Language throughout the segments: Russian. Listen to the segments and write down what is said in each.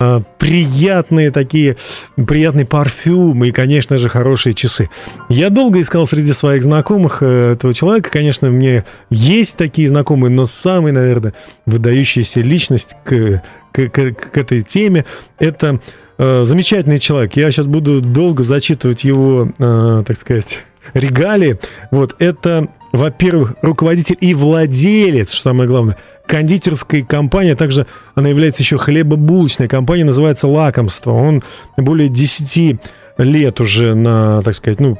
а, приятные такие, приятный парфюм и, конечно же, хорошие часы. Я долго искал среди своих знакомых э, этого человека. Конечно, мне есть такие знакомые, но самый, наверное, выдающаяся личность к, к, к, к этой теме – это э, замечательный человек. Я сейчас буду долго зачитывать его, э, так сказать, регалии. Вот, это, во-первых, руководитель и владелец, что самое главное – кондитерской компании, а также она является еще хлебобулочной компанией, называется «Лакомство». Он более 10 лет уже на, так сказать, ну,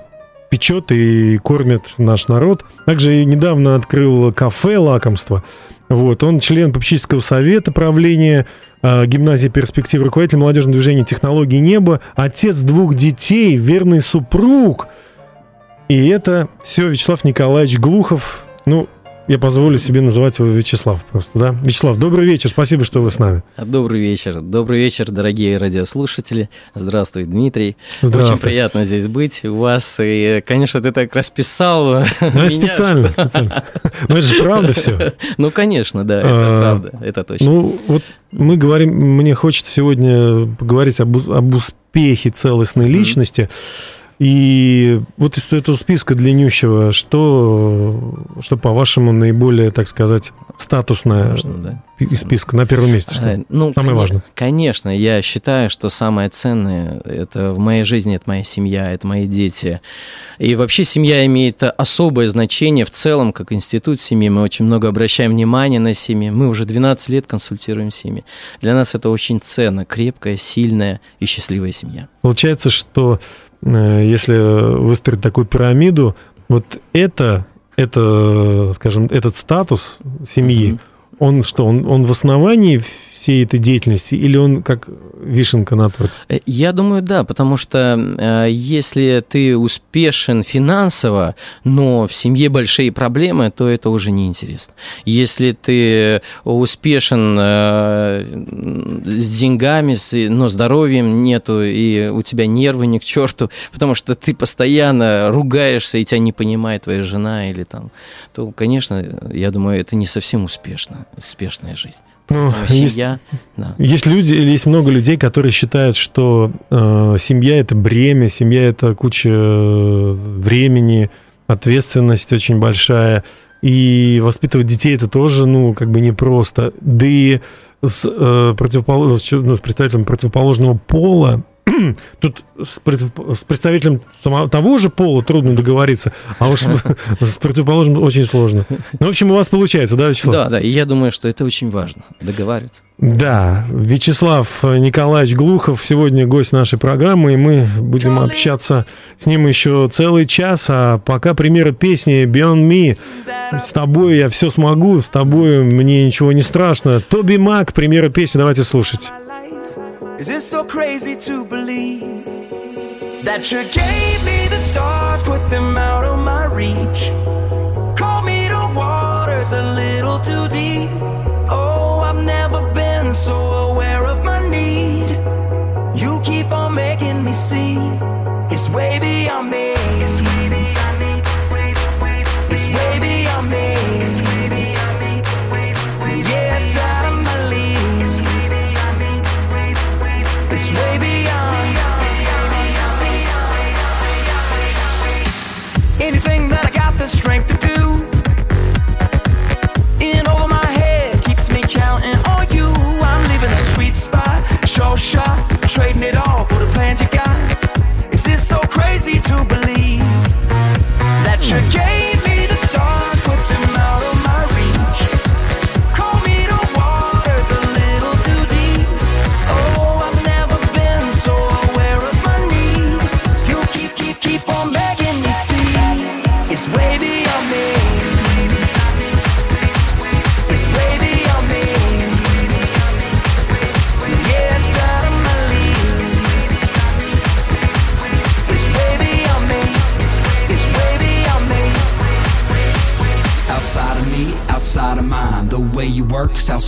печет и кормит наш народ. Также недавно открыл кафе «Лакомство». Вот, он член попечительского совета правления э, гимназии перспектив, руководитель молодежного движения технологий неба, отец двух детей, верный супруг. И это все Вячеслав Николаевич Глухов. Ну, я позволю себе называть его Вячеслав просто, да? Вячеслав, добрый вечер, спасибо, что вы с нами. Добрый вечер, добрый вечер, дорогие радиослушатели. Здравствуй, Дмитрий. Здравствуй. Очень приятно здесь быть у вас. И, конечно, ты так расписал Ну, меня, специально, что... специально. Ну, это же правда все. Ну, конечно, да, это а, правда, это точно. Ну, вот мы говорим, мне хочется сегодня поговорить об, об успехе целостной личности. Mm-hmm и вот из этого списка длиннющего, что, что по-вашему, наиболее, так сказать, статусное Важно, да. из списка на первом месте? Что? А, ну, самое важное. Конечно, я считаю, что самое ценное это в моей жизни это моя семья, это мои дети. И вообще семья имеет особое значение в целом, как институт семьи. Мы очень много обращаем внимания на семьи. Мы уже 12 лет консультируем семьи. Для нас это очень ценно, крепкая, сильная и счастливая семья. Получается, что если выстроить такую пирамиду, вот это, это, скажем, этот статус семьи, mm-hmm. он что, он, он в основании всей этой деятельности, или он как вишенка на торте? Э, я думаю, да, потому что э, если ты успешен финансово, но в семье большие проблемы, то это уже неинтересно. Если ты успешен э, с деньгами, но здоровьем нету, и у тебя нервы не к черту, потому что ты постоянно ругаешься, и тебя не понимает твоя жена или там, то, конечно, я думаю, это не совсем успешно, успешная жизнь. Ну, семья. Есть, да. есть люди, или есть много людей, которые считают, что э, семья это бремя, семья это куча э, времени, ответственность очень большая. И воспитывать детей это тоже, ну, как бы непросто. Да и с, э, противопол... ну, с представителем противоположного пола тут с, представителем того же пола трудно договориться, а уж с противоположным очень сложно. Ну, в общем, у вас получается, да, Вячеслав? Да, да, и я думаю, что это очень важно, договариваться. Да, Вячеслав Николаевич Глухов сегодня гость нашей программы, и мы будем общаться с ним еще целый час, а пока примеры песни Beyond Me «С тобой я все смогу, с тобой мне ничего не страшно». Тоби Мак, примеры песни, давайте слушать. Is it so crazy to believe that you gave me the stars, put them out of my reach? Call me the waters a little too deep. Oh, I've never been so aware of my need. You keep on making me see it's way beyond me. It's way beyond me. It's way beyond me. It's way beyond me. It's way beyond. Anything that I got the strength to do. In over my head keeps me counting on you. I'm leaving sweet spot, trading it all for the plans you got. Is this so crazy to believe that you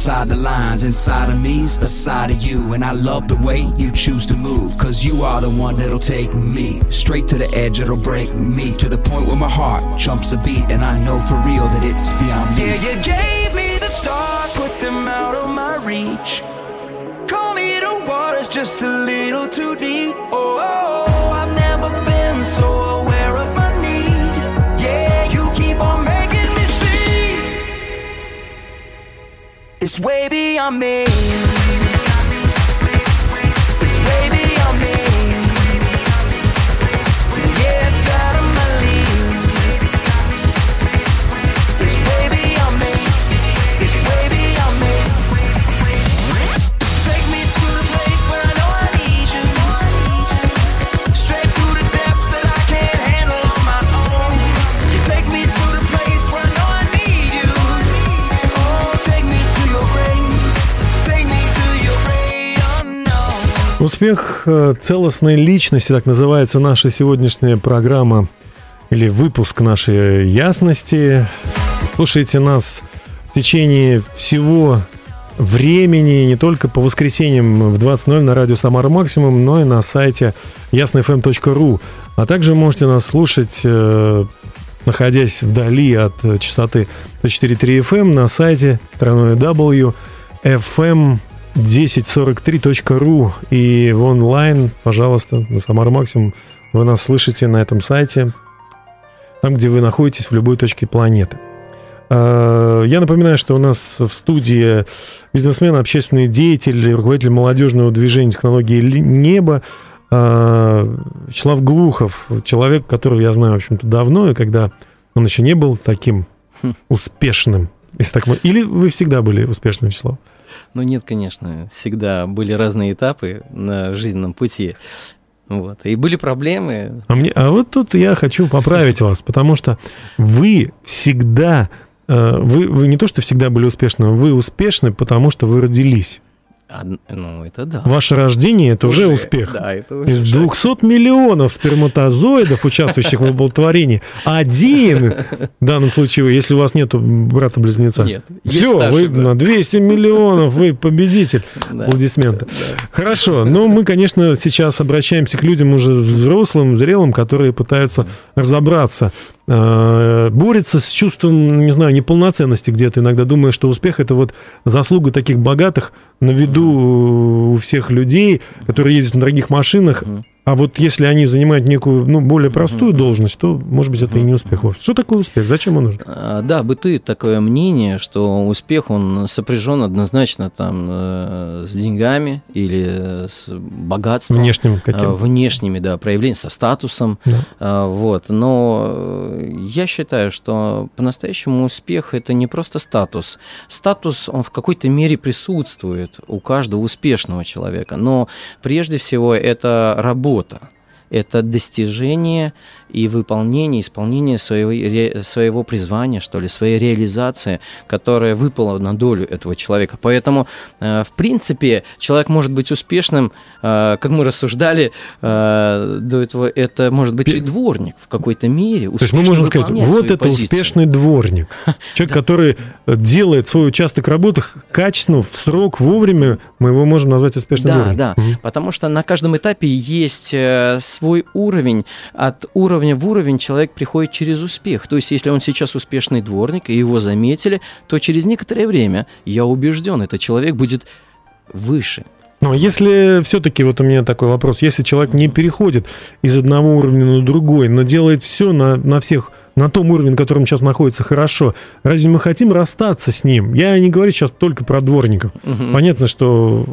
outside the lines. Inside of me's a side of you. And I love the way you choose to move. Cause you are the one that'll take me straight to the edge, it'll break me. To the point where my heart jumps a beat. And I know for real that it's beyond me. Yeah, you gave me the stars, put them out of my reach. Call me the one just a little too deep. Oh, I've never It's way beyond me. Успех э, целостной личности, так называется наша сегодняшняя программа или выпуск нашей ясности. Слушайте нас в течение всего времени, не только по воскресеньям в 20.00 на радио Самара Максимум, но и на сайте яснофм.ру. А также можете нас слушать, э, находясь вдали от э, частоты 104.3 FM на сайте www FM 1043.ru и в онлайн, пожалуйста, на Самар Максимум вы нас слышите на этом сайте, там, где вы находитесь в любой точке планеты. А, Я напоминаю, что у нас в студии бизнесмен, общественный деятель, руководитель молодежного движения технологии «Небо» а, Вячеслав Глухов, человек, которого я знаю, в общем-то, давно, и когда он еще не был таким успешным. Если так Или вы всегда были успешным, Вячеслав? Ну нет, конечно, всегда были разные этапы на жизненном пути. Вот. И были проблемы. А, мне, а вот тут я хочу поправить вас, потому что вы всегда, э, вы, вы не то, что всегда были успешны, вы успешны, потому что вы родились. А, ну, это да. Ваше рождение – это уже, успех. Да, это уже Из шаг. 200 миллионов сперматозоидов, участвующих в оплодотворении, один, в данном случае, если у вас нет брата-близнеца, Нет, все, вы брат. на 200 миллионов, вы победитель. Да. Аплодисменты. Хорошо, но мы, конечно, сейчас обращаемся к людям уже взрослым, зрелым, которые пытаются разобраться, э, борются с чувством, не знаю, неполноценности где-то. Иногда думая, что успех это вот заслуга таких богатых на виду у всех людей, которые ездят на дорогих машинах. А вот если они занимают некую, ну, более простую должность, то, может быть, это и не успех вовсе. Что такое успех? Зачем он нужен? А, Да, бытует такое мнение, что успех, он сопряжен однозначно там э, с деньгами или с богатством. Внешним э, каким? Внешними, да, проявлениями, со статусом. Да. А, Вот. Но э, я считаю, что по-настоящему успех – это не просто статус. Статус, он в какой-то мере присутствует у каждого успешного человека, но прежде всего это работа работа. Это достижение и выполнение, исполнение своего, ре- своего призвания, что ли, своей реализации, которая выпала на долю этого человека. Поэтому, э, в принципе, человек может быть успешным, э, как мы рассуждали э, до этого, это может быть и дворник в какой-то мере. То есть мы можем сказать, вот это успешный дворник. Человек, который делает свой участок работы качественно, в срок, вовремя, мы его можем назвать успешным Да, дворником. да, Мгм. потому что на каждом этапе есть э, свой уровень. От уровня в уровень человек приходит через успех. То есть, если он сейчас успешный дворник, и его заметили, то через некоторое время, я убежден, этот человек будет выше. Но если все-таки, вот у меня такой вопрос, если человек не переходит из одного уровня на другой, но делает все на, на всех, на том уровне, на котором сейчас находится хорошо, разве мы хотим расстаться с ним? Я не говорю сейчас только про дворников. Мгм. Понятно, что,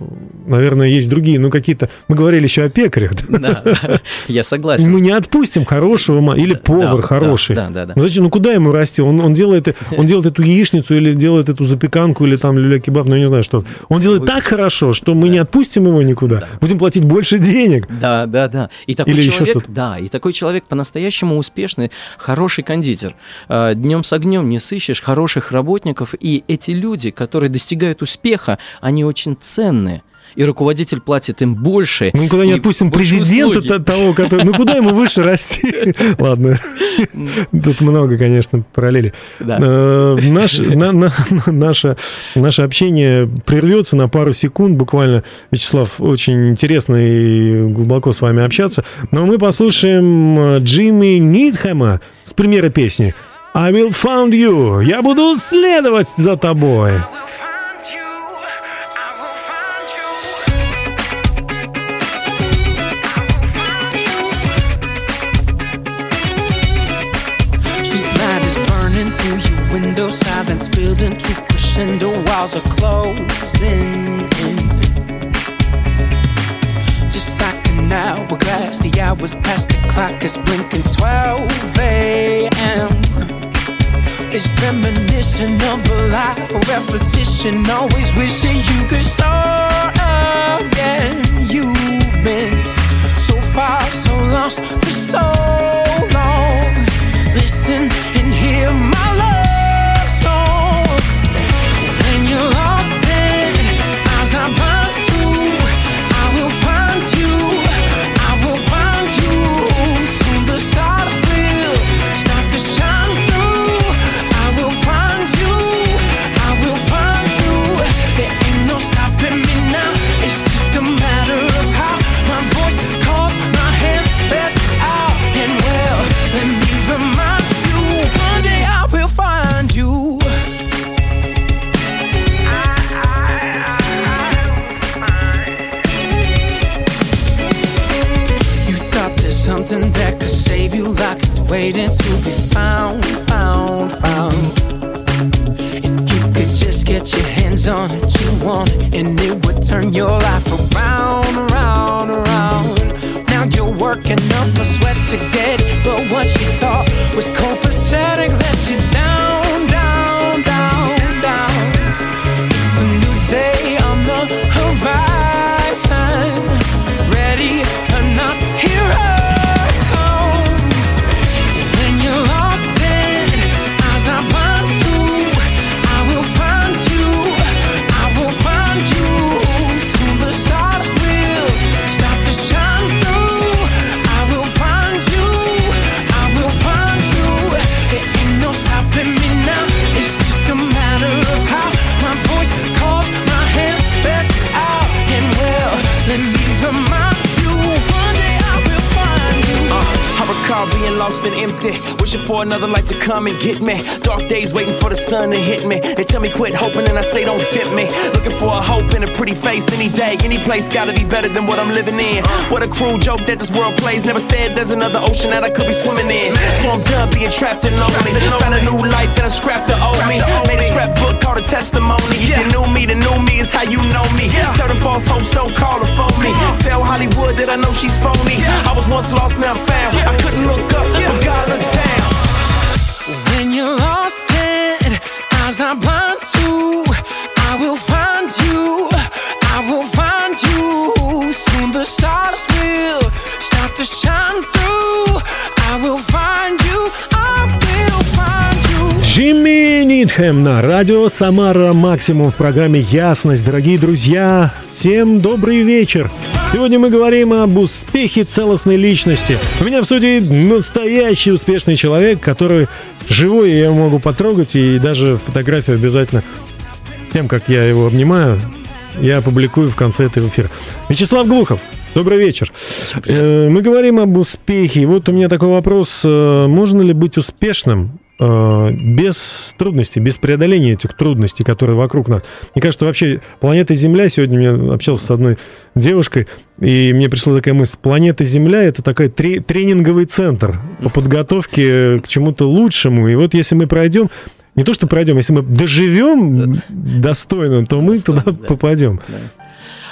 наверное, есть другие, ну какие-то... Мы говорили еще о пекарях. да? Я согласен. Мы не отпустим хорошего или повар хороший. Да, да, да. Ну зачем? Ну куда ему расти? Он, он, делает, он делает эту яичницу или делает эту запеканку или там люля-кебаб, ну я не знаю что. Он делает так хорошо, что мы не отпустим его никуда. Да. Будем платить больше денег. Да, да, да. И такой человек, да, и такой человек по-настоящему успешный, хороший кондитер. Днем с огнем не сыщешь хороших работников, и эти люди, которые достигают успеха, они очень ценные. И руководитель платит им больше. Мы никуда не отпустим президента услуги. то- того, который... Ну куда ему выше расти? Ладно. Тут много, конечно, параллелей. Э, наш- на- на- наше, наше общение прервется на пару секунд буквально. Вячеслав, очень интересно и глубоко с вами общаться. Но мы послушаем э, Джимми Нитхэма с примера песни «I will find you». Я буду следовать за тобой. Silence building to crescendo walls are closing in. Just like an hourglass, the hours past the clock is blinking 12 a.m. It's reminiscent of a life of repetition, always wishing you could start again. You've been so far, so lost for so long. Listen and hear my love waiting to be found, found, found. If you could just get your hands on it, you want it, and it would turn your life 对。Wishing for another life to come and get me. Dark days waiting for the sun to hit me. They tell me quit hoping, and I say don't tempt me. Looking for a hope in a pretty face any day, any place gotta be better than what I'm living in. What a cruel joke that this world plays. Never said there's another ocean that I could be swimming in. So I'm done being trapped and lonely. Found a new life and I scrapped the old me. Made a scrapbook called a testimony. If you knew me, the new me is how you know me. Tell them false hopes don't call or phone me. Tell Hollywood that I know she's phony. I was once lost, now found. I couldn't look up, but God looked as I blind to, I will find you. I will find you. Soon the stars will start to shine through. I will find Джимми Нитхэм на радио «Самара Максимум» в программе «Ясность». Дорогие друзья, всем добрый вечер. Сегодня мы говорим об успехе целостной личности. У меня в студии настоящий успешный человек, который живой, я его могу потрогать, и даже фотографию обязательно с тем, как я его обнимаю, я опубликую в конце этого эфира. Вячеслав Глухов, добрый вечер. Э, Мы говорим об успехе. И Вот у меня такой вопрос. Э, Можно ли быть успешным без трудностей, без преодоления этих трудностей, которые вокруг нас? Мне кажется, вообще планета Земля, сегодня я общался с одной девушкой, и мне пришла такая мысль, планета Земля это такой тре- тренинговый центр по подготовке к чему-то лучшему. И вот если мы пройдем не то, что пройдем, если мы доживем достойно, то мы туда да. попадем.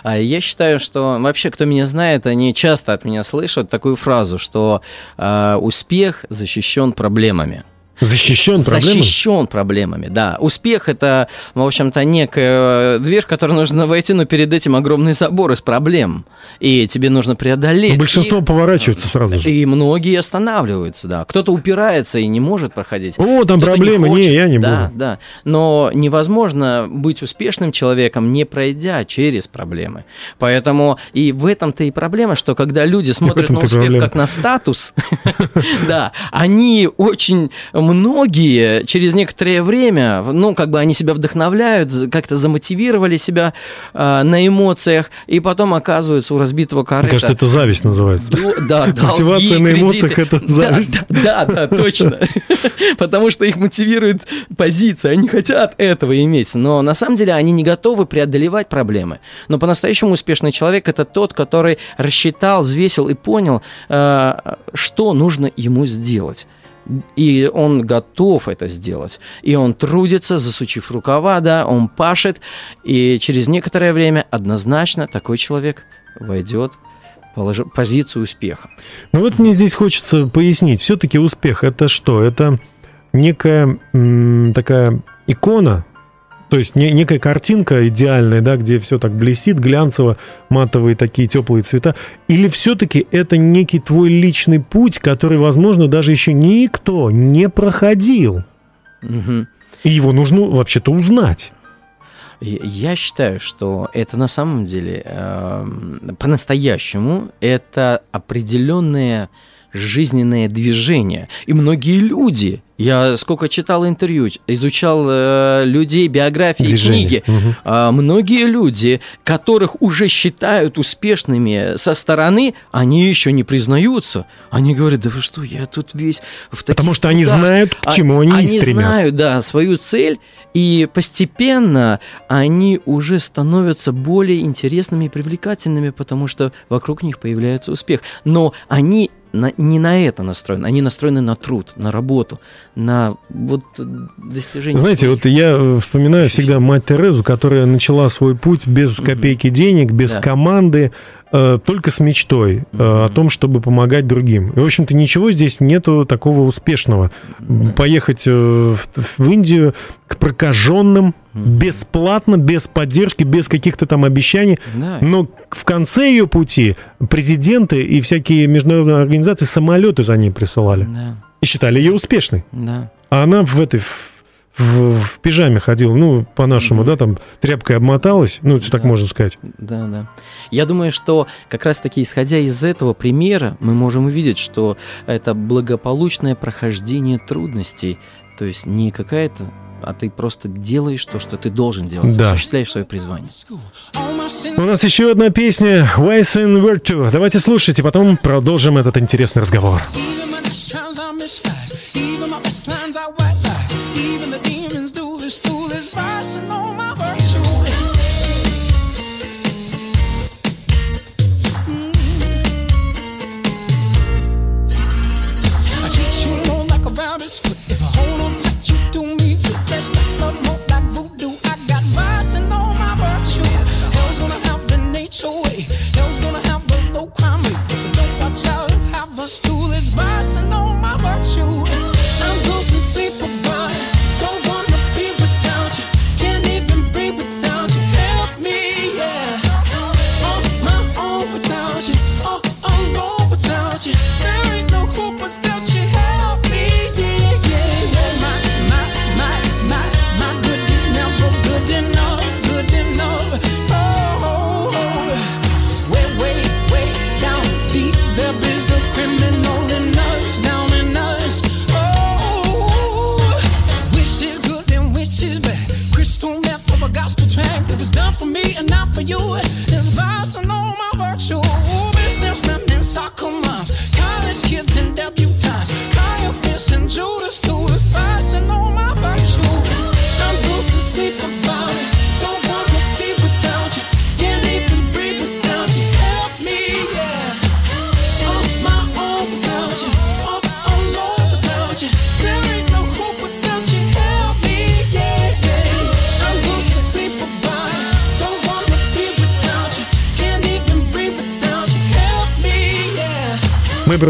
А я считаю, что вообще, кто меня знает, они часто от меня слышат такую фразу, что э, успех защищен проблемами. Защищен проблемами? Защищен проблемами, да. Успех это, в общем-то, некая дверь, в которую нужно войти, но перед этим огромный забор из проблем. И тебе нужно преодолеть. Но большинство их. поворачиваются сразу же. И многие останавливаются, да. Кто-то упирается и не может проходить. О, там проблемы, не, хочет. я не да, буду. Да, Но невозможно быть успешным человеком, не пройдя через проблемы. Поэтому и в этом-то и проблема, что когда люди смотрят на и успех проблема. как на статус, да, они очень многие через некоторое время, ну, как бы они себя вдохновляют, как-то замотивировали себя э, на эмоциях, и потом оказываются у разбитого корыта. Мне кажется, это зависть называется. Ду- Да, долги, Мотивация на эмоциях это зависть. Да, да, да, точно. Потому что их мотивирует позиция, они хотят этого иметь, но на самом деле они не готовы преодолевать проблемы. Но по-настоящему успешный человек это тот, который рассчитал, взвесил и понял, э, что нужно ему сделать. И он готов это сделать. И он трудится, засучив рукава, да, он пашет. И через некоторое время однозначно такой человек войдет в позицию успеха. Ну вот мне здесь хочется пояснить. Все-таки успех это что? Это некая м, такая икона, то есть не, некая картинка идеальная, да, где все так блестит, глянцево, матовые такие теплые цвета, или все-таки это некий твой личный путь, который, возможно, даже еще никто не проходил. Угу. И его нужно вообще-то узнать. Я считаю, что это на самом деле э, по-настоящему это определенное жизненное движение. И многие люди я сколько читал интервью, изучал э, людей, биографии, Движение. книги. Угу. Э, многие люди, которых уже считают успешными со стороны, они еще не признаются. Они говорят, да вы что, я тут весь в Потому что они знают, к чему они, они стремятся. Они знают, да, свою цель, и постепенно они уже становятся более интересными и привлекательными, потому что вокруг них появляется успех. Но они на, не на это настроены, они настроены на труд, на работу, на вот достижение. Знаете, вот я вспоминаю всегда мать Терезу, которая начала свой путь без копейки денег, без да. команды, только с мечтой mm-hmm. о том, чтобы помогать другим. И, в общем-то, ничего здесь нету такого успешного. Mm-hmm. Поехать э, в, в Индию к прокаженным mm-hmm. бесплатно, без поддержки, без каких-то там обещаний. Да. Но в конце ее пути президенты и всякие международные организации самолеты за ней присылали. Да. И считали ее успешной. Да. А она в этой в, в пижаме ходил, ну, по-нашему, mm-hmm. да, там тряпкой обмоталась, ну, да. так можно сказать. Да, да. Я думаю, что как раз-таки, исходя из этого примера, мы можем увидеть, что это благополучное прохождение трудностей, то есть не какая-то а ты просто делаешь то, что ты должен делать, да. осуществляешь свое призвание. У нас еще одна песня «Wise in Virtue». Давайте слушайте, потом продолжим этот интересный разговор.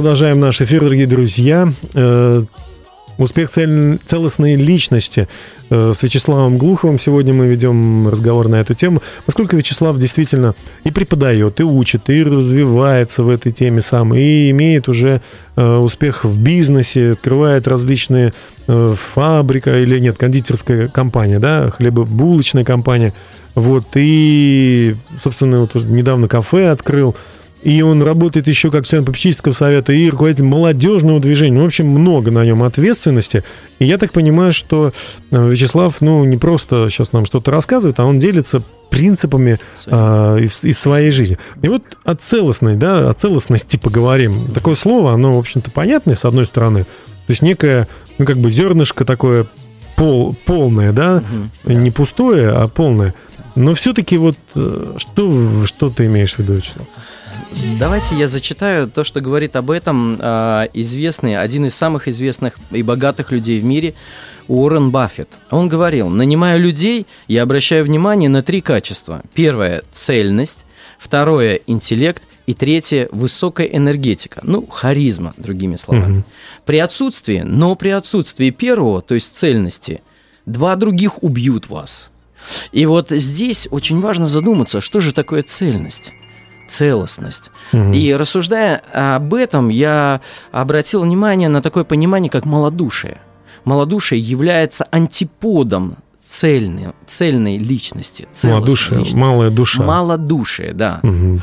Продолжаем наш эфир, дорогие друзья. Э, успех целостной личности. Э, с Вячеславом Глуховым сегодня мы ведем разговор на эту тему, поскольку Вячеслав действительно и преподает, и учит, и развивается в этой теме сам, и имеет уже э, успех в бизнесе, открывает различные фабрика или нет, кондитерская компания, да, хлебобулочная компания. Вот, и, собственно, вот недавно кафе открыл, и он работает еще как член попечительского совета и руководитель молодежного движения. Ну, в общем, много на нем ответственности. И я так понимаю, что э, Вячеслав, ну, не просто сейчас нам что-то рассказывает, а он делится принципами а, из, из своей жизни. И вот о целостной, да, о целостности поговорим. Такое слово, оно, в общем-то, понятное, с одной стороны. То есть некое, ну, как бы зернышко такое пол, полное, да, угу, не пустое, а полное. Но все-таки вот э, что, что ты имеешь в виду, Вячеслав? Давайте я зачитаю то, что говорит об этом э, известный, один из самых известных и богатых людей в мире, Уоррен Баффет. Он говорил, нанимая людей, я обращаю внимание на три качества. Первое – цельность. Второе – интеллект. И третье – высокая энергетика. Ну, харизма, другими словами. Мгм. При отсутствии, но при отсутствии первого, то есть цельности, два других убьют вас. И вот здесь очень важно задуматься, что же такое цельность целостность. Мгм. И рассуждая об этом, я обратил внимание на такое понимание, как малодушие. Малодушие является антиподом цельной, цельной личности. Малодушие, личности. малая душа. Малодушие, да. Мгм.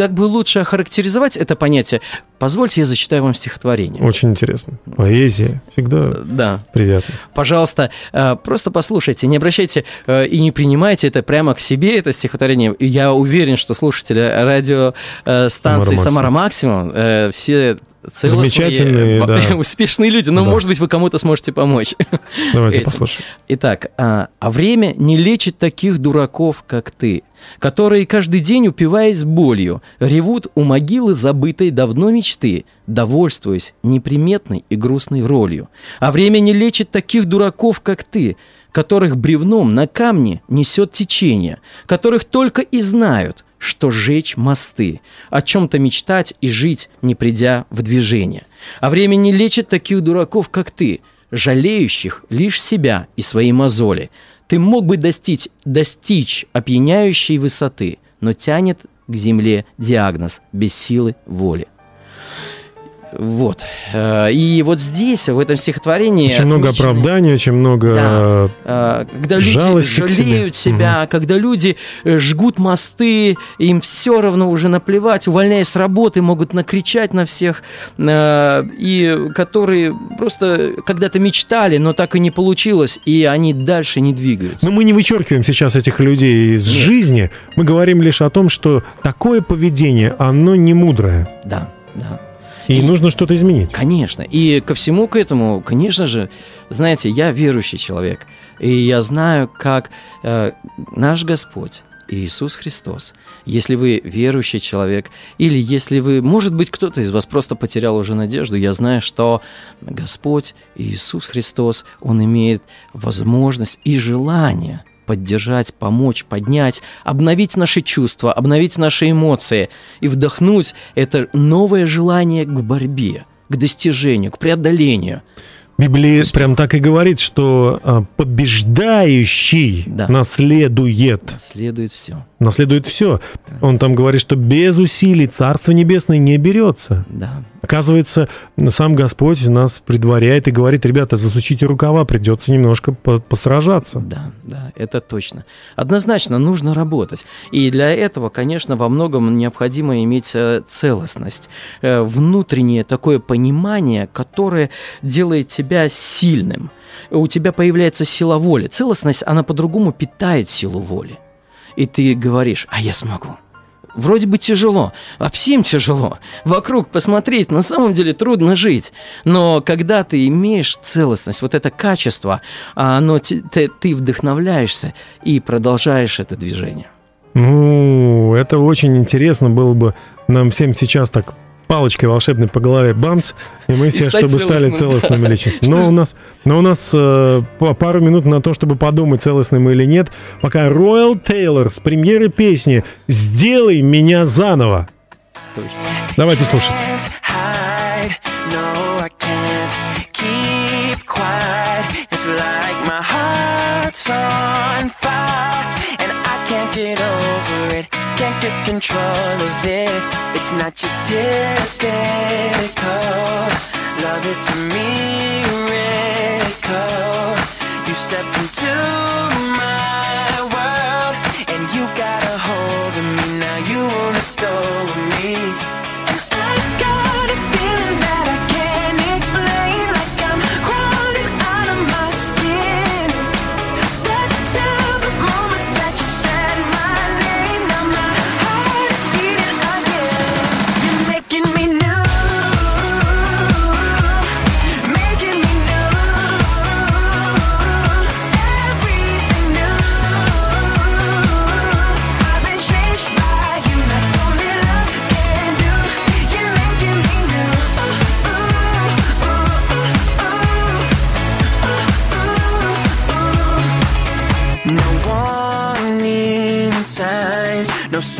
Как бы лучше охарактеризовать это понятие? Позвольте, я зачитаю вам стихотворение. Очень интересно. Поэзия всегда Да, приятно. пожалуйста, э, просто послушайте, не обращайте э, и не принимайте это прямо к себе, это стихотворение. Я уверен, что слушатели радиостанции Самара Самара Максимум э, все целостные, Замечательные, б- да. успешные люди, но, Да. может быть, вы кому-то сможете помочь. Давайте Этим. послушаем. Итак, а, а время не лечит таких дураков, как ты, которые каждый день, упиваясь болью, ревут у могилы забытой давно мечты, довольствуясь неприметной и грустной ролью. А время не лечит таких дураков, как ты, которых бревном на камне несет течение, которых только и знают, что жечь мосты, о чем-то мечтать и жить, не придя в движение. А время не лечит таких дураков, как ты, жалеющих лишь себя и свои мозоли. Ты мог бы достичь, достичь опьяняющей высоты, но тянет к земле диагноз без силы воли. Вот. Э, И вот здесь, в этом стихотворении... Очень много отмечены- оправдания, очень много... Да. А, когда люди Жалости к себе. жалеют себя, когда люди э, жгут мосты, им все равно уже наплевать, увольняясь с работы, могут накричать на всех, э, и которые просто когда-то мечтали, но так и не получилось, и они дальше не двигаются. Но мы не вычеркиваем сейчас этих людей из Нет. жизни. Мы говорим лишь о том, что такое поведение, оно не мудрое. Да, да. И, И- нужно что-то изменить. Конечно. И ко всему к этому, конечно же, знаете, я верующий человек. И я знаю, как э, наш Господь Иисус Христос, если вы верующий человек, или если вы, может быть, кто-то из вас просто потерял уже надежду, я знаю, что Господь Иисус Христос, Он имеет возможность и желание поддержать, помочь, поднять, обновить наши чувства, обновить наши эмоции и вдохнуть это новое желание к борьбе, к достижению, к преодолению. Библия прям так и говорит, что а, побеждающий Да. наследует. Следует все. Наследует все. Он там говорит, что без усилий Царство Небесное не берется. Да. Оказывается, сам Господь нас предваряет и говорит, ребята, засучите рукава, придется немножко по- посражаться. Да, да, это точно. Однозначно нужно работать. И для этого, конечно, во многом необходимо иметь э, целостность, э, внутреннее такое понимание, которое делает тебя сильным. У тебя появляется сила воли. Целостность, она по-другому питает силу воли. И ты говоришь, а я смогу. Вроде бы тяжело, а всем тяжело. Вокруг посмотреть, на самом деле трудно жить. Но когда ты имеешь целостность, вот это качество, оно, ты, ты вдохновляешься и продолжаешь это движение. Ну, это очень интересно было бы нам всем сейчас так палочкой волшебной по голове бамц, и мы все, чтобы стали целостным, целостными да. личностями. Но у нас, но у нас э, па- пару минут на то, чтобы подумать, целостны мы или нет, пока Роyal Тейлор с премьеры песни «Сделай меня заново». Точно. Давайте слушать. It's on fire, and I can't get over it. Can't get control of it. It's not your typical love. It's a miracle. You stepped into my world, and you got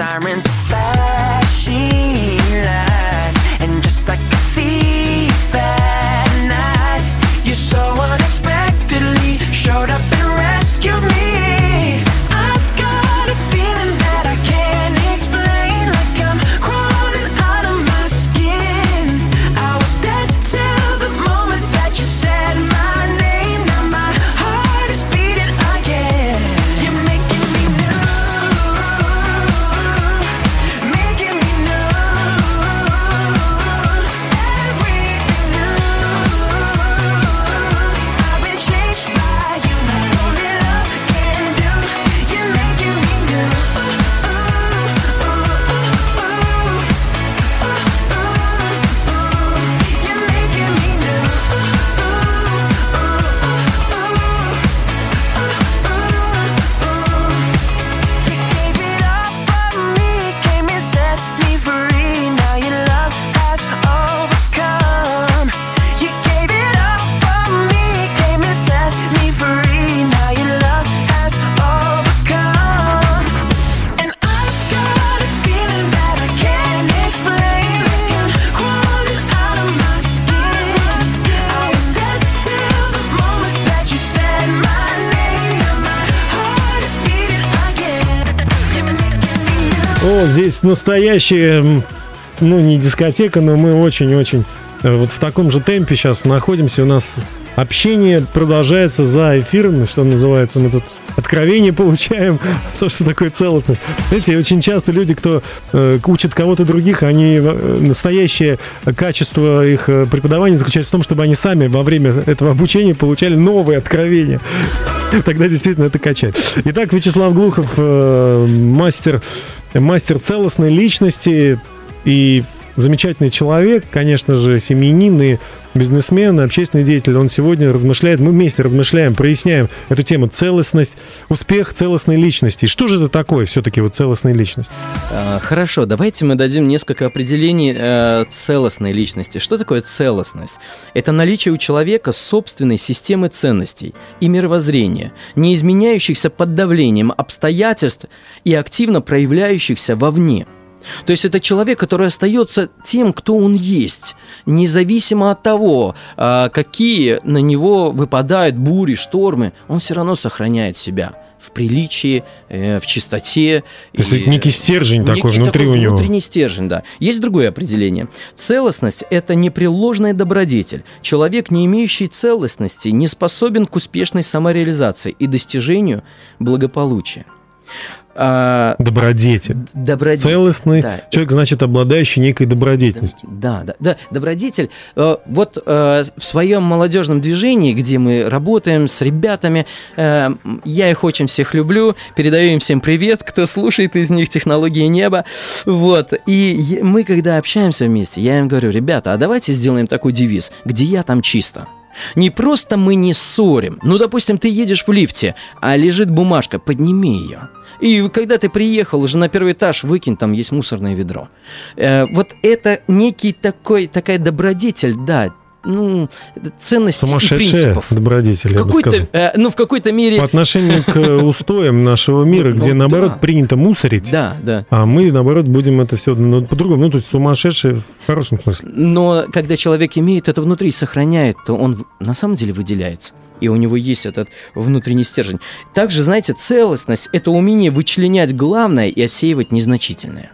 sirens, О, здесь настоящая, ну, не дискотека, но мы очень-очень э, вот в таком же темпе сейчас находимся. У нас общение продолжается за эфиром, что называется. Мы тут откровение получаем, то, что такое целостность. Знаете, очень часто люди, кто э, учат кого-то других, они э, настоящее качество их э, преподавания заключается в том, чтобы они сами во время этого обучения получали новые откровения. Тогда действительно это качает. Итак, Вячеслав Глухов, э, мастер, мастер целостной личности и замечательный человек, конечно же, семьянин и бизнесмен, общественный деятель. Он сегодня размышляет, мы вместе размышляем, проясняем эту тему целостность, успех целостной личности. Что же это такое все-таки вот целостная личность? А, Хорошо, давайте мы дадим несколько определений э, целостной личности. Что такое целостность? Это наличие у человека собственной системы ценностей и мировоззрения, не изменяющихся под давлением обстоятельств и активно проявляющихся вовне. То есть это человек, который остается тем, кто он есть, независимо от того, а, какие на него выпадают бури, штормы, он все равно сохраняет себя в приличии, э, в чистоте. То есть это некий стержень такой некий внутри у него. Внутренний стержень, да. Есть другое определение. Целостность – это непреложная добродетель. Человек, не имеющий целостности, не способен к успешной самореализации и достижению благополучия. А, Добродетель. добродетель. Целостный да. человек, значит, обладающий некой добродетельностью. Да, да, да. Добродетель. э, Вот э, в своем молодежном движении, где мы работаем с ребятами, э, я их очень всех люблю, передаю им всем привет, кто слушает из них технологии неба. Вот. И мы, когда общаемся вместе, я им говорю, ребята, а давайте сделаем такой девиз, где я, там чисто. Не просто мы не ссорим. Ну, допустим, ты едешь в лифте, а лежит бумажка, подними ее. И когда ты приехал уже на первый этаж, выкинь, там есть мусорное ведро. Э, вот это некий такой, такая добродетель, да, ну, ценности и принципов. добродетель, В я бы сказал. какой-то, э, ну, в какой-то мере... По отношению к э, устоям нашего мира, Ну, где, наоборот, принято мусорить, Да, да. а мы, наоборот, будем это все ну, по-другому. Ну, то есть сумасшедшие в хорошем смысле. Но когда человек имеет это внутри и сохраняет, то он на самом деле выделяется. И у него есть этот внутренний стержень. Также, знаете, целостность – это умение вычленять главное и отсеивать незначительное.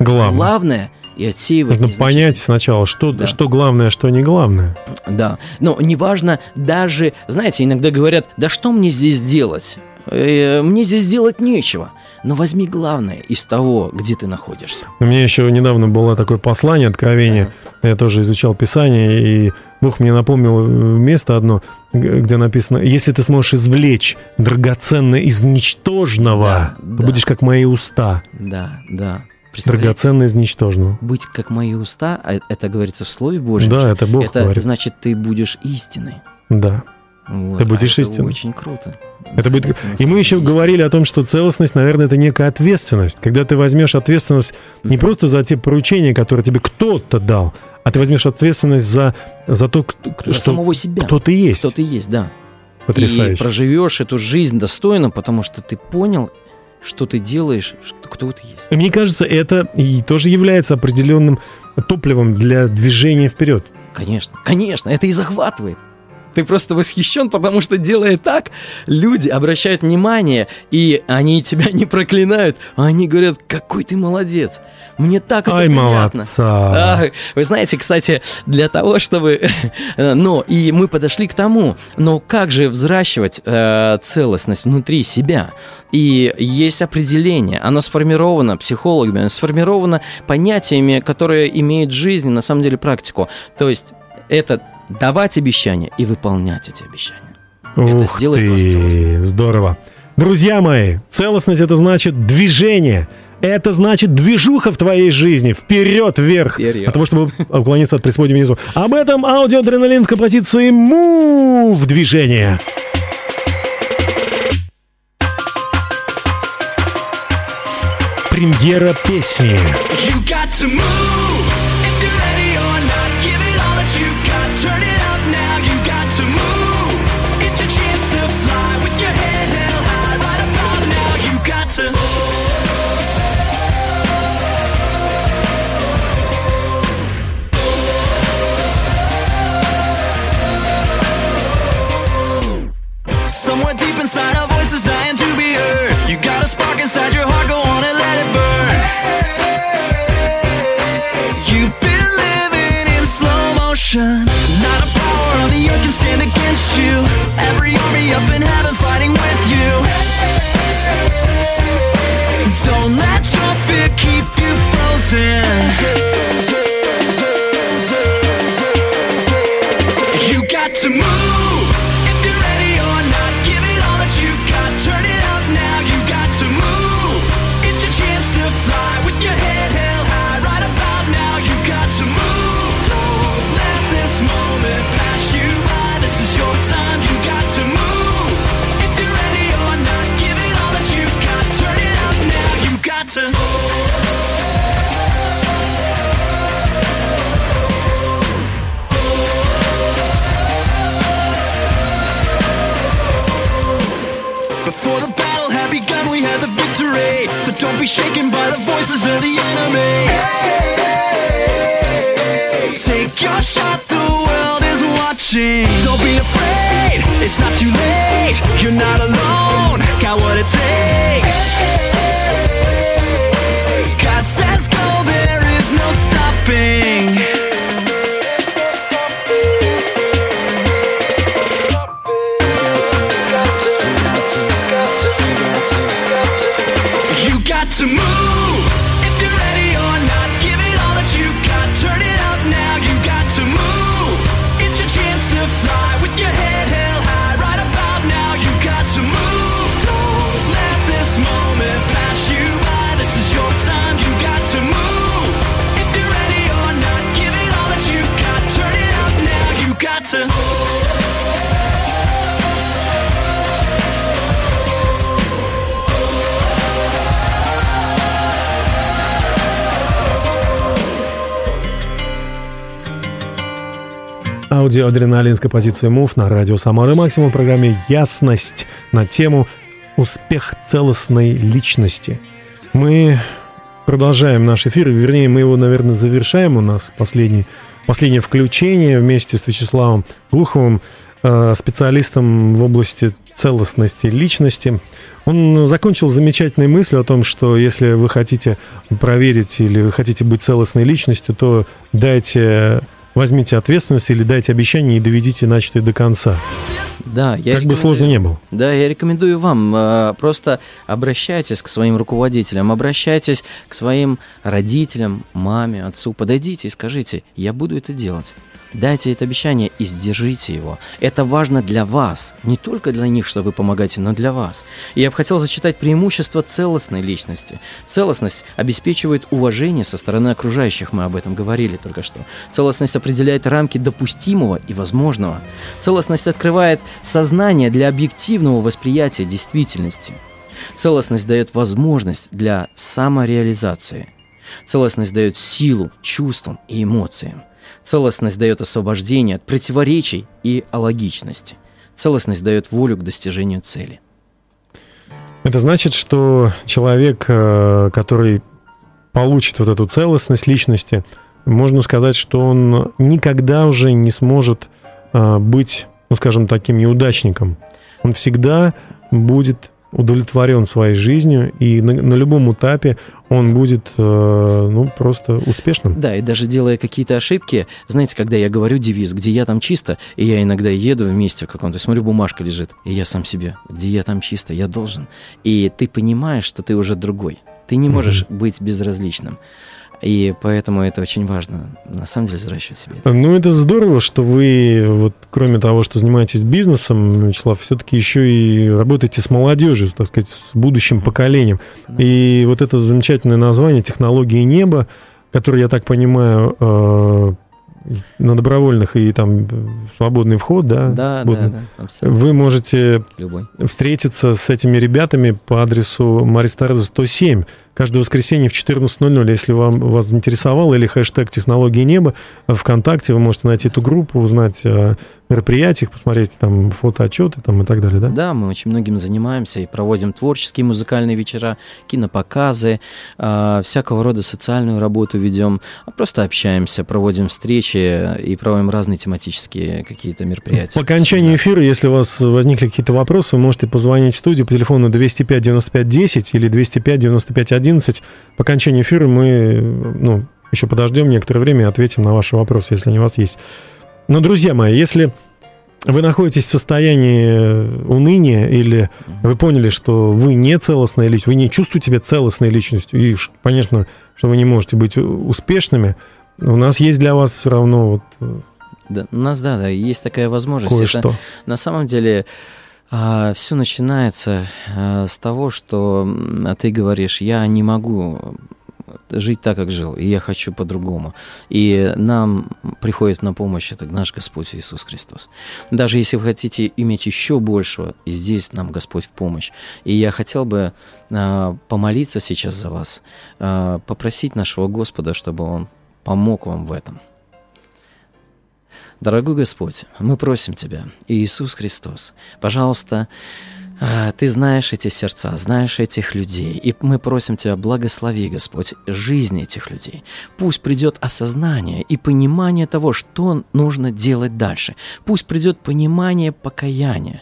Главное. Главное и отсеивать Нужно понять сначала, что, Да. что главное, а что не главное. Да, но неважно даже, знаете, иногда говорят, да что мне здесь делать? Э, Мне здесь делать нечего. Но возьми главное из того, где ты находишься. У меня еще недавно было такое послание, откровение. Я тоже изучал Писание, и Бог мне напомнил э, место одно, где написано, если ты сможешь извлечь драгоценное из ничтожного, Да, то да. будешь как мои уста. Да, да. Драгоценное из ничтожного. Быть как мои уста, а это говорится в Слове Божьем. Да, это Бог это говорит. значит, ты будешь истиной. Да. Вот, Ты будешь а это истиной. очень круто. Это будет... И мы еще деле говорили о том, что целостность, наверное, это некая ответственность. Когда ты возьмешь ответственность не Мгм. просто за те поручения, которые тебе кто-то дал, а ты возьмешь ответственность за, за то, кто. За что, самого себя. кто ты есть. Кто ты есть, да. И Потрясающе. проживешь эту жизнь достойно, потому что ты понял, что ты делаешь, кто ты есть. Мне кажется, это и тоже является определенным топливом для движения вперед. Конечно, конечно, это и захватывает. Ты просто восхищен, потому что делая так, люди обращают внимание, и они тебя не проклинают, а они говорят, какой ты молодец. Мне так это приятно. молодца. А, вы знаете, кстати, для того, чтобы... Но и мы подошли к тому, но как же взращивать э, целостность внутри себя? И есть определение, оно сформировано психологами, оно сформировано понятиями, которые имеют жизнь, на самом деле практику. То есть это давать обещания и выполнять эти обещания. Это Ух сделает вас целостным. ты, здорово. Друзья мои, целостность это значит движение. Это значит движуха в твоей жизни. Вперед, вверх. Вперед. От того, чтобы уклониться от преисподней внизу. Об этом аудиоадреналин в композиции Move движение. Премьера песни. You got to move motion. Not a power on the earth can stand against you. Every army up in heaven fighting with you. Don't let your fear keep you frozen. Be shaken by the voices of the enemy. Take your shot, the world is watching. Don't be afraid, it's not too late. You're not alone, got what it Аудиоадреналин с композицией Move на радио Самары Максимум в программе «Ясность» на тему «Успех целостной личности». Мы продолжаем наш эфир, вернее, мы его, наверное, завершаем. У нас последний, последнее включение вместе с Вячеславом Глуховым, э, специалистом в области целостности личности. Он закончил замечательной мыслью о том, что если вы хотите проверить или вы хотите быть целостной личностью, то дайте, возьмите ответственность или дайте обещание и доведите начатое до конца. Да, я как бы сложно не было. Да, я рекомендую вам э, просто обращайтесь к своим руководителям, обращайтесь к своим родителям, маме, отцу, подойдите и скажите, я буду это делать. Дайте это обещание и сдержите его. Это важно для вас, не только для них, что вы помогаете, но для вас. И я бы хотел зачитать преимущество целостной личности. Целостность обеспечивает уважение со стороны окружающих, мы об этом говорили только что. Целостность определяет рамки допустимого и возможного. Целостность открывает сознание для объективного восприятия действительности. Целостность дает возможность для самореализации. Целостность дает силу чувствам и эмоциям. Целостность дает освобождение от противоречий и алогичности. Целостность дает волю к достижению цели. Это значит, что человек, э, который получит вот эту целостность личности, можно сказать, что он никогда уже не сможет э, быть, ну, скажем, таким неудачником. Он всегда будет удовлетворен своей жизнью, и на, на любом этапе он будет э, ну, просто успешным. Да, и даже делая какие-то ошибки, знаете, когда я говорю девиз, где я там чисто, и я иногда еду вместе в каком-то, смотрю, бумажка лежит, и я сам себе, где я там чисто, я должен. И ты понимаешь, что ты уже другой. Ты не можешь mm-hmm. быть безразличным. И поэтому это очень важно, на самом деле, взращивать себе. Ну, это здорово, что вы, вот, кроме того, что занимаетесь бизнесом, Вячеслав, все-таки еще и работаете с молодежью, так сказать, с будущим поколением. Да. И вот это замечательное название «Технологии неба», которое, я так понимаю, э, на добровольных и там свободный вход, да? Да, да, да. Абсолютно. Вы можете Любой. встретиться с этими ребятами по адресу Маристарза 107 каждое воскресенье в 14.00, если вам, вас заинтересовало, или хэштег «Технологии неба» ВКонтакте, вы можете найти эту группу, узнать о мероприятиях, посмотреть там фотоотчеты там, и так далее, да? Да, мы очень многим занимаемся и проводим творческие музыкальные вечера, кинопоказы, э, всякого рода социальную работу ведем, а просто общаемся, проводим встречи и проводим разные тематические какие-то мероприятия. По окончании эфира, если у вас возникли какие-то вопросы, вы можете позвонить в студию по телефону 205 95 10 или 205 95 11. По окончании эфира мы ну, еще подождем некоторое время и ответим на ваши вопросы, если они у вас есть. Но, друзья мои, если вы находитесь в состоянии уныния или вы поняли, что вы не целостная личность, вы не чувствуете себя целостной личностью, и, понятно, что вы не можете быть успешными, у нас есть для вас все равно вот... Э, да, у нас, да, да, есть такая возможность. Кое-что. Это, на самом деле, а, все начинается а, с того, что ты говоришь, я не могу жить так, как жил, и я хочу по-другому. И нам приходит на помощь это наш Господь Иисус Христос. Даже если вы хотите иметь еще большего, и здесь нам Господь в помощь. И я хотел бы а, помолиться сейчас за вас, а, попросить нашего Господа, чтобы Он помог вам в этом. Дорогой Господь, мы просим Тебя, Иисус Христос, пожалуйста, а, ты знаешь эти сердца, знаешь этих людей, и мы просим Тебя, благослови, Господь, жизнь этих людей. Пусть придет осознание и понимание того, что нужно делать дальше. Пусть придет понимание покаяния,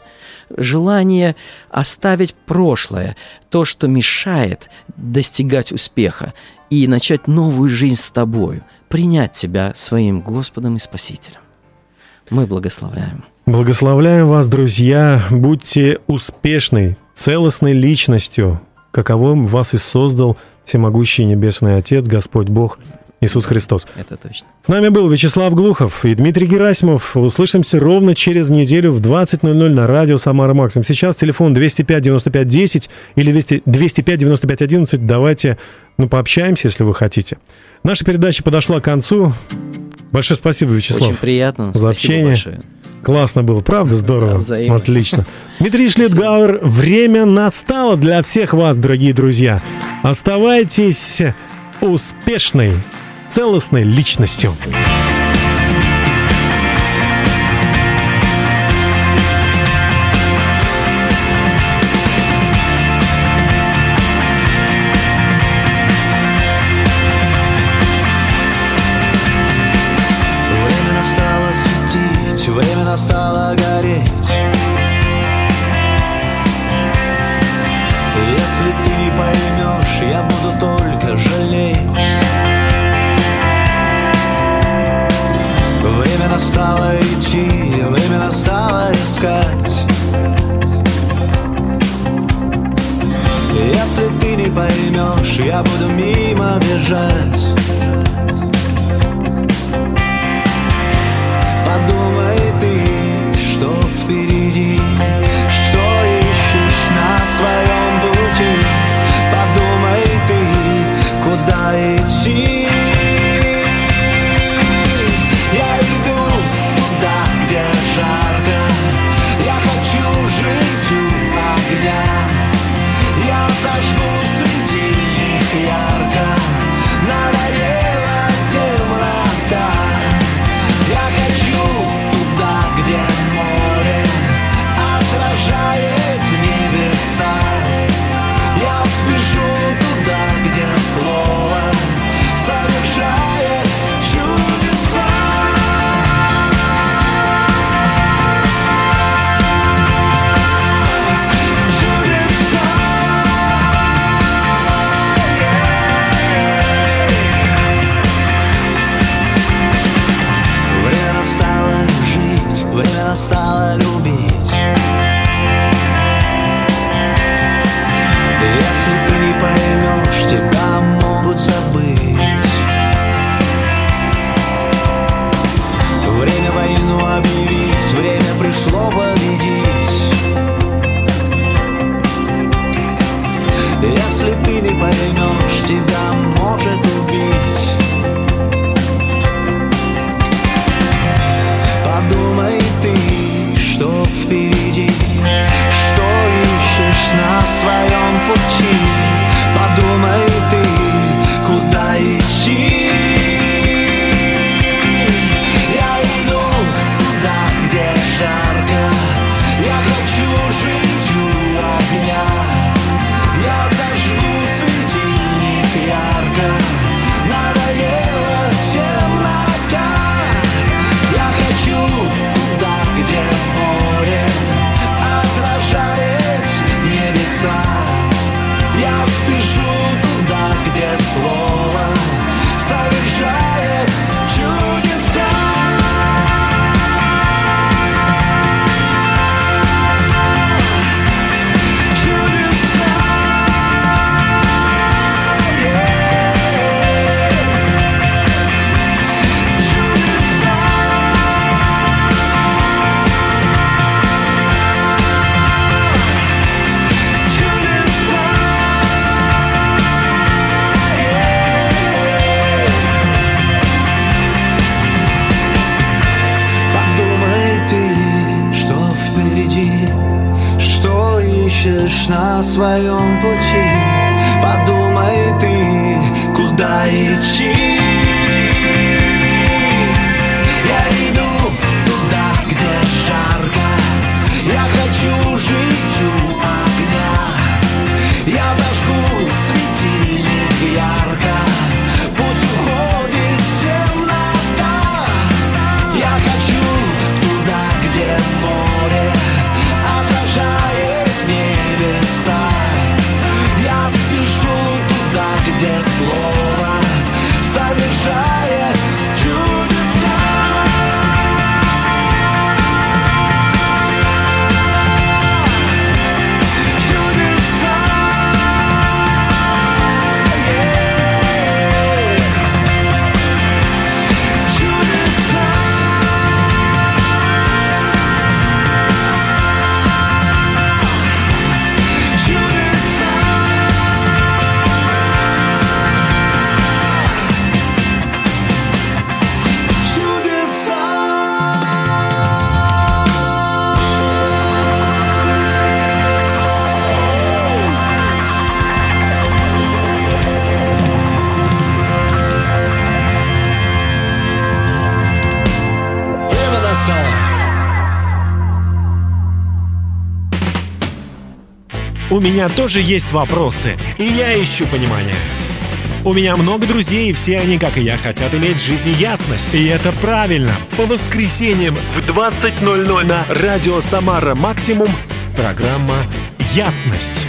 желание оставить прошлое, то, что мешает достигать успеха, и начать новую жизнь с Тобою, принять Тебя своим Господом и Спасителем. Мы благословляем. Благословляем вас, друзья. Будьте успешной, целостной личностью, каковым вас и создал всемогущий Небесный Отец, Господь Бог, Иисус Христос. Это точно. С нами был Вячеслав Глухов и Дмитрий Герасимов. Услышимся ровно через неделю в 20.00 на радио «Самара Максимум». Сейчас телефон 205-95-10 или 205-95-11. Давайте ну, пообщаемся, если вы хотите. Наша передача подошла к концу. Большое спасибо, Вячеслав. Очень приятно. За спасибо общение. Большое. Классно было, правда? Здорово. Взаимно. Отлично. Дмитрий Шлитгауэр, время настало для всех вас, дорогие друзья. Оставайтесь успешной, целостной личностью. На своем меня тоже есть вопросы, и я ищу понимание. У меня много друзей, и все они, как и я, хотят иметь в жизни ясность. И это правильно. По воскресеньям в 20.00 на радио «Самара Максимум» программа «Ясность».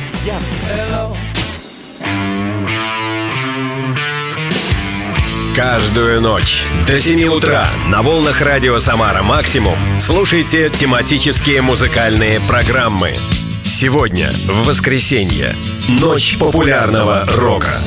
Каждую ночь до 7 утра на волнах радио «Самара Максимум» слушайте тематические музыкальные программы. Сегодня, в воскресенье, ночь популярного рока.